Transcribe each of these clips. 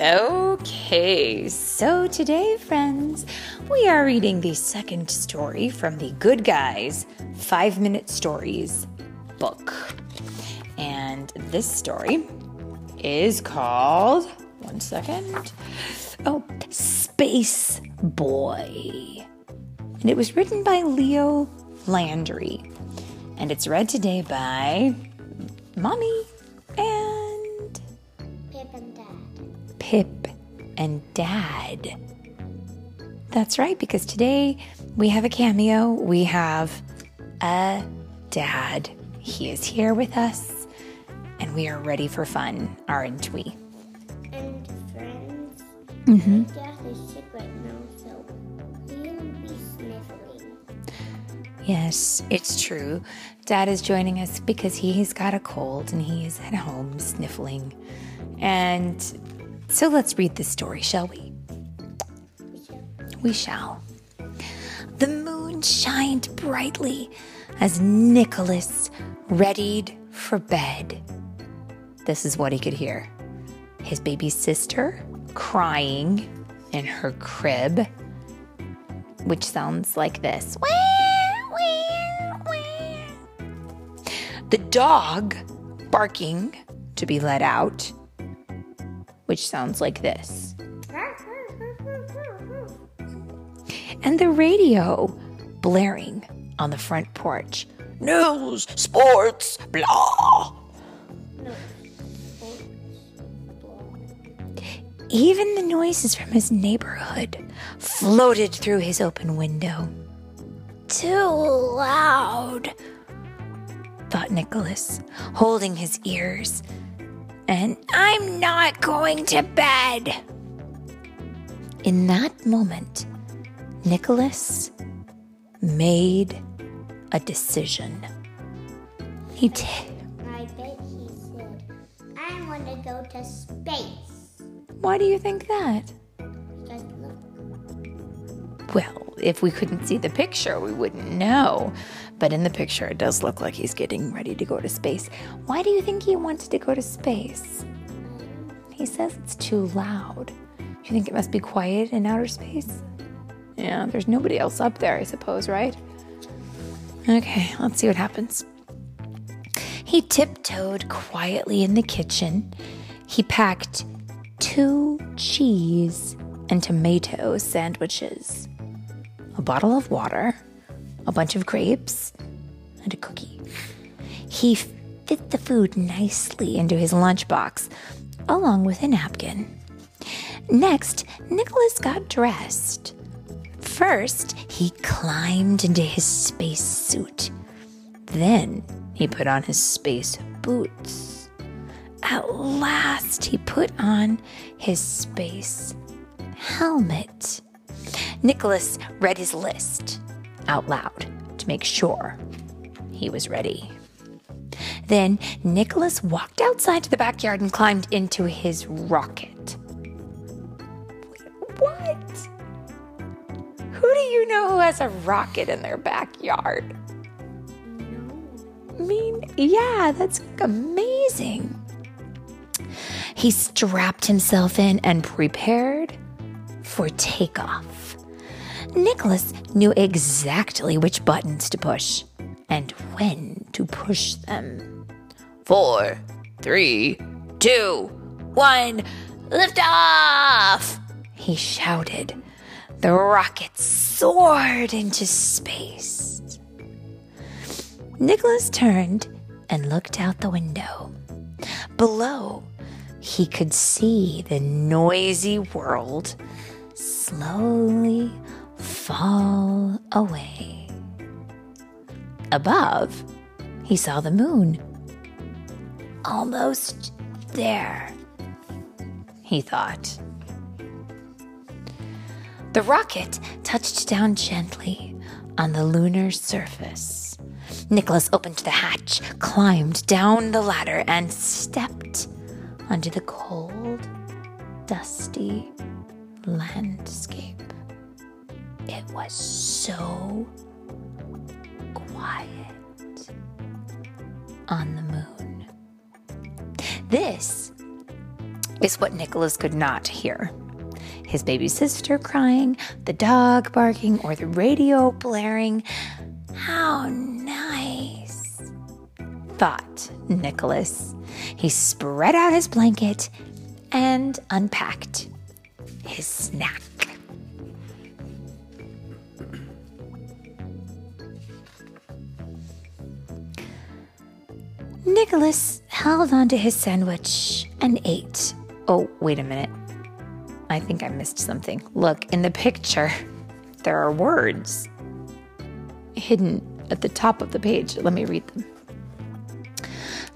Okay, so today, friends, we are reading the second story from the Good Guys Five Minute Stories book. And this story is called, one second, oh, Space Boy. And it was written by Leo Landry. And it's read today by Mommy Pip and Dad. That's right, because today we have a cameo. We have a dad. He is here with us, and we are ready for fun, aren't we? And friends, Mm-hmm. my dad is sick right now, so he'll be sniffling. Yes, it's true. Dad is joining us because he's got a cold and he is at home sniffling. And so let's read this story, shall we? We shall. The moon shined brightly as Nicholas readied for bed. This is what he could hear his baby sister crying in her crib, which sounds like this. The dog barking to be let out, which sounds like this. And the radio blaring on the front porch. News, sports, blah. Even the noises from his neighborhood floated through his open window. Too loud, thought Nicholas, holding his ears. And I'm not going to bed. In that moment, Nicholas made a decision. He t- I bet he said, I want to go to space. Why do you think that? Well, if we couldn't see the picture, we wouldn't know. But in the picture, it does look like he's getting ready to go to space. Why do you think he wanted to go to space? He says it's too loud. You think it must be quiet in outer space? Yeah, there's nobody else up there, I suppose, right? Okay, let's see what happens. He tiptoed quietly in the kitchen. He packed two cheese and tomato sandwiches, a bottle of water, a bunch of grapes, and a cookie. He fit the food nicely into his lunchbox, along with a napkin. Next, Nicholas got dressed. First, he climbed into his space suit. Then, he put on his space boots. At last, he put on his space helmet. Nicholas read his list out loud to make sure he was ready. Then Nicholas walked outside to the backyard and climbed into his rocket. What? Who do you know who has a rocket in their backyard? I mean, yeah, that's amazing. He strapped himself in and prepared for takeoff. Nicholas knew exactly which buttons to push and when to push them. Four, three, two, one, lift off! He shouted. The rocket soared into space. Nicholas turned and looked out the window. Below, he could see the noisy world slowly fall away. Above, he saw the moon. Almost there, he thought. The rocket touched down gently on the lunar surface. Nicholas opened the hatch, climbed down the ladder, and stepped onto the cold, dusty landscape. It was so quiet on the moon. This is what Nicholas could not hear. His baby sister crying, the dog barking, or the radio blaring. How nice, thought Nicholas. He spread out his blanket and unpacked his snack. Nicholas held onto his sandwich and ate. Oh, wait a minute. I think I missed something. Look, in the picture, there are words hidden at the top of the page. Let me read them.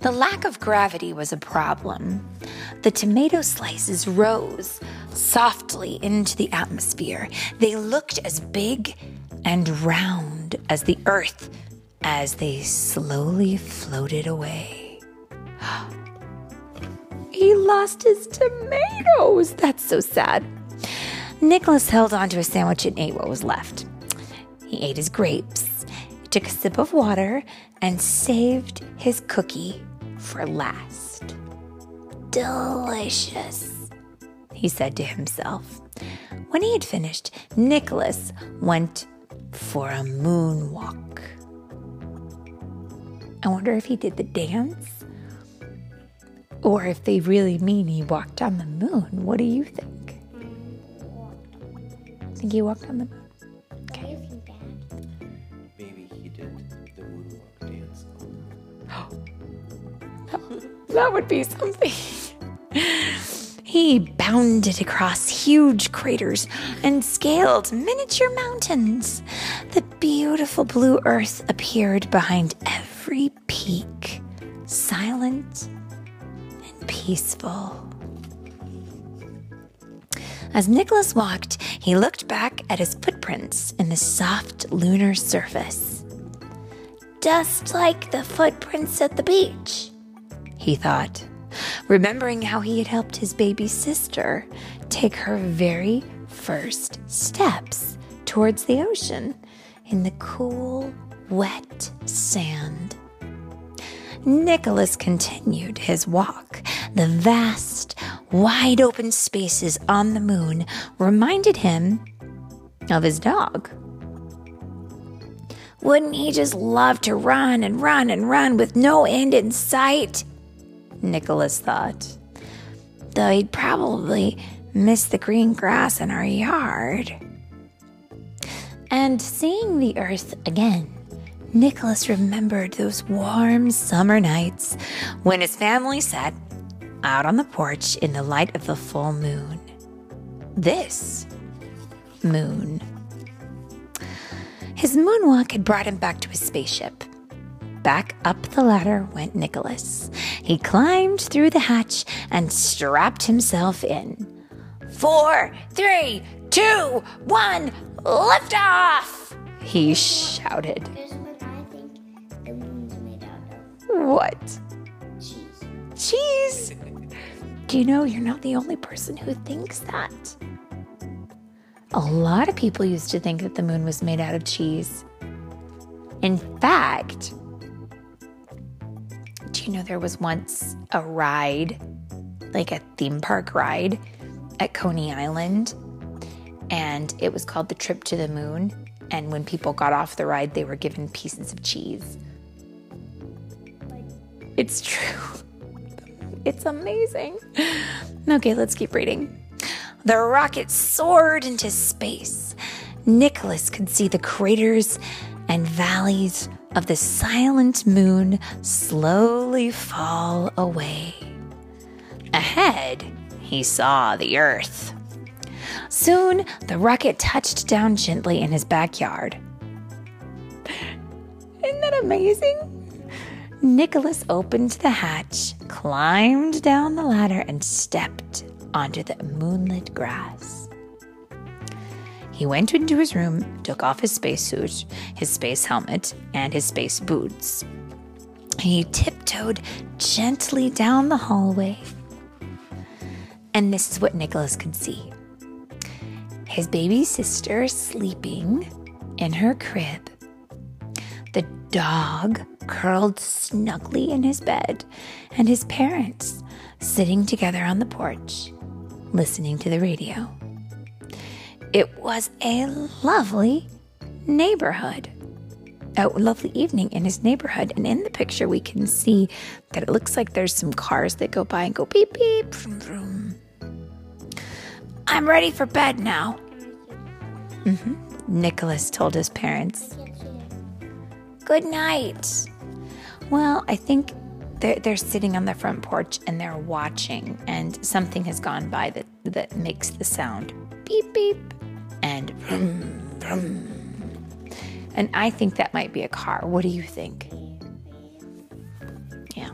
The lack of gravity was a problem. The tomato slices rose softly into the atmosphere. They looked as big and round as the earth as they slowly floated away. he lost his tomatoes. That's so sad. Nicholas held onto a sandwich and ate what was left. He ate his grapes, took a sip of water, and saved his cookie for last. Delicious, he said to himself. When he had finished, Nicholas went for a moonwalk. I wonder if he did the dance or if they really mean he walked on the moon. What do you think? Think he walked on the moon? Okay. Looking back. Maybe he did the moonwalk dance. That would be something. He bounded across huge craters and scaled miniature mountains. The beautiful blue earth appeared behind every peak, silent and peaceful. As Nicholas walked, he looked back at his footprints in the soft lunar surface. Just like the footprints at the beach, he thought, remembering how he had helped his baby sister take her very first steps towards the ocean in the cool, wet sand. Nicholas continued his walk. The vast, wide open spaces on the moon reminded him of his dog. Wouldn't he just love to run and run and run with no end in sight? Nicholas thought. Though he'd probably miss the green grass in our yard. And seeing the earth again, Nicholas remembered those warm summer nights when his family sat out on the porch in the light of the full moon. This moon. His moonwalk had brought him back to his spaceship. Back up the ladder went Nicholas. He climbed through the hatch and strapped himself in. Four, three, two, one, lift off! He shouted. What? Cheese. Cheese! Do you know you're not the only person who thinks that? A lot of people used to think that the moon was made out of cheese. In fact, do you know there was once a ride, like a theme park ride at Coney Island? And it was called the Trip to the Moon. And when people got off the ride, they were given pieces of cheese. It's true. It's amazing. Okay, let's keep reading. The rocket soared into space. Nicholas could see the craters and valleys of the silent moon slowly fall away. Ahead, he saw the earth. Soon, the rocket touched down gently in his backyard. Isn't that amazing? Nicholas opened the hatch, climbed down the ladder, and stepped onto the moonlit grass. He went into his room, took off his spacesuit, his space helmet, and his space boots. He tiptoed gently down the hallway. And this is what Nicholas could see his baby sister sleeping in her crib, the dog curled snugly in his bed, and his parents sitting together on the porch, listening to the radio. It was a lovely neighborhood. A lovely evening in his neighborhood. And in the picture, we can see that it looks like there's some cars that go by and go beep, beep, vroom, vroom. I'm ready for bed now. Mm-hmm. Nicholas told his parents. Good night. Well, I think they're, they're sitting on the front porch and they're watching, and something has gone by that, that makes the sound beep, beep, and vroom, vroom. And I think that might be a car. What do you think? Yeah.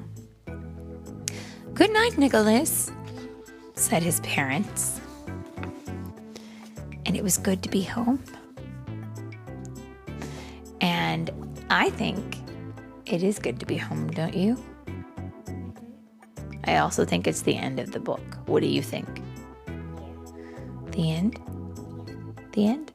Good night, Nicholas, said his parents. And it was good to be home. And I think it is good to be home, don't you? I also think it's the end of the book. What do you think? The end? The end?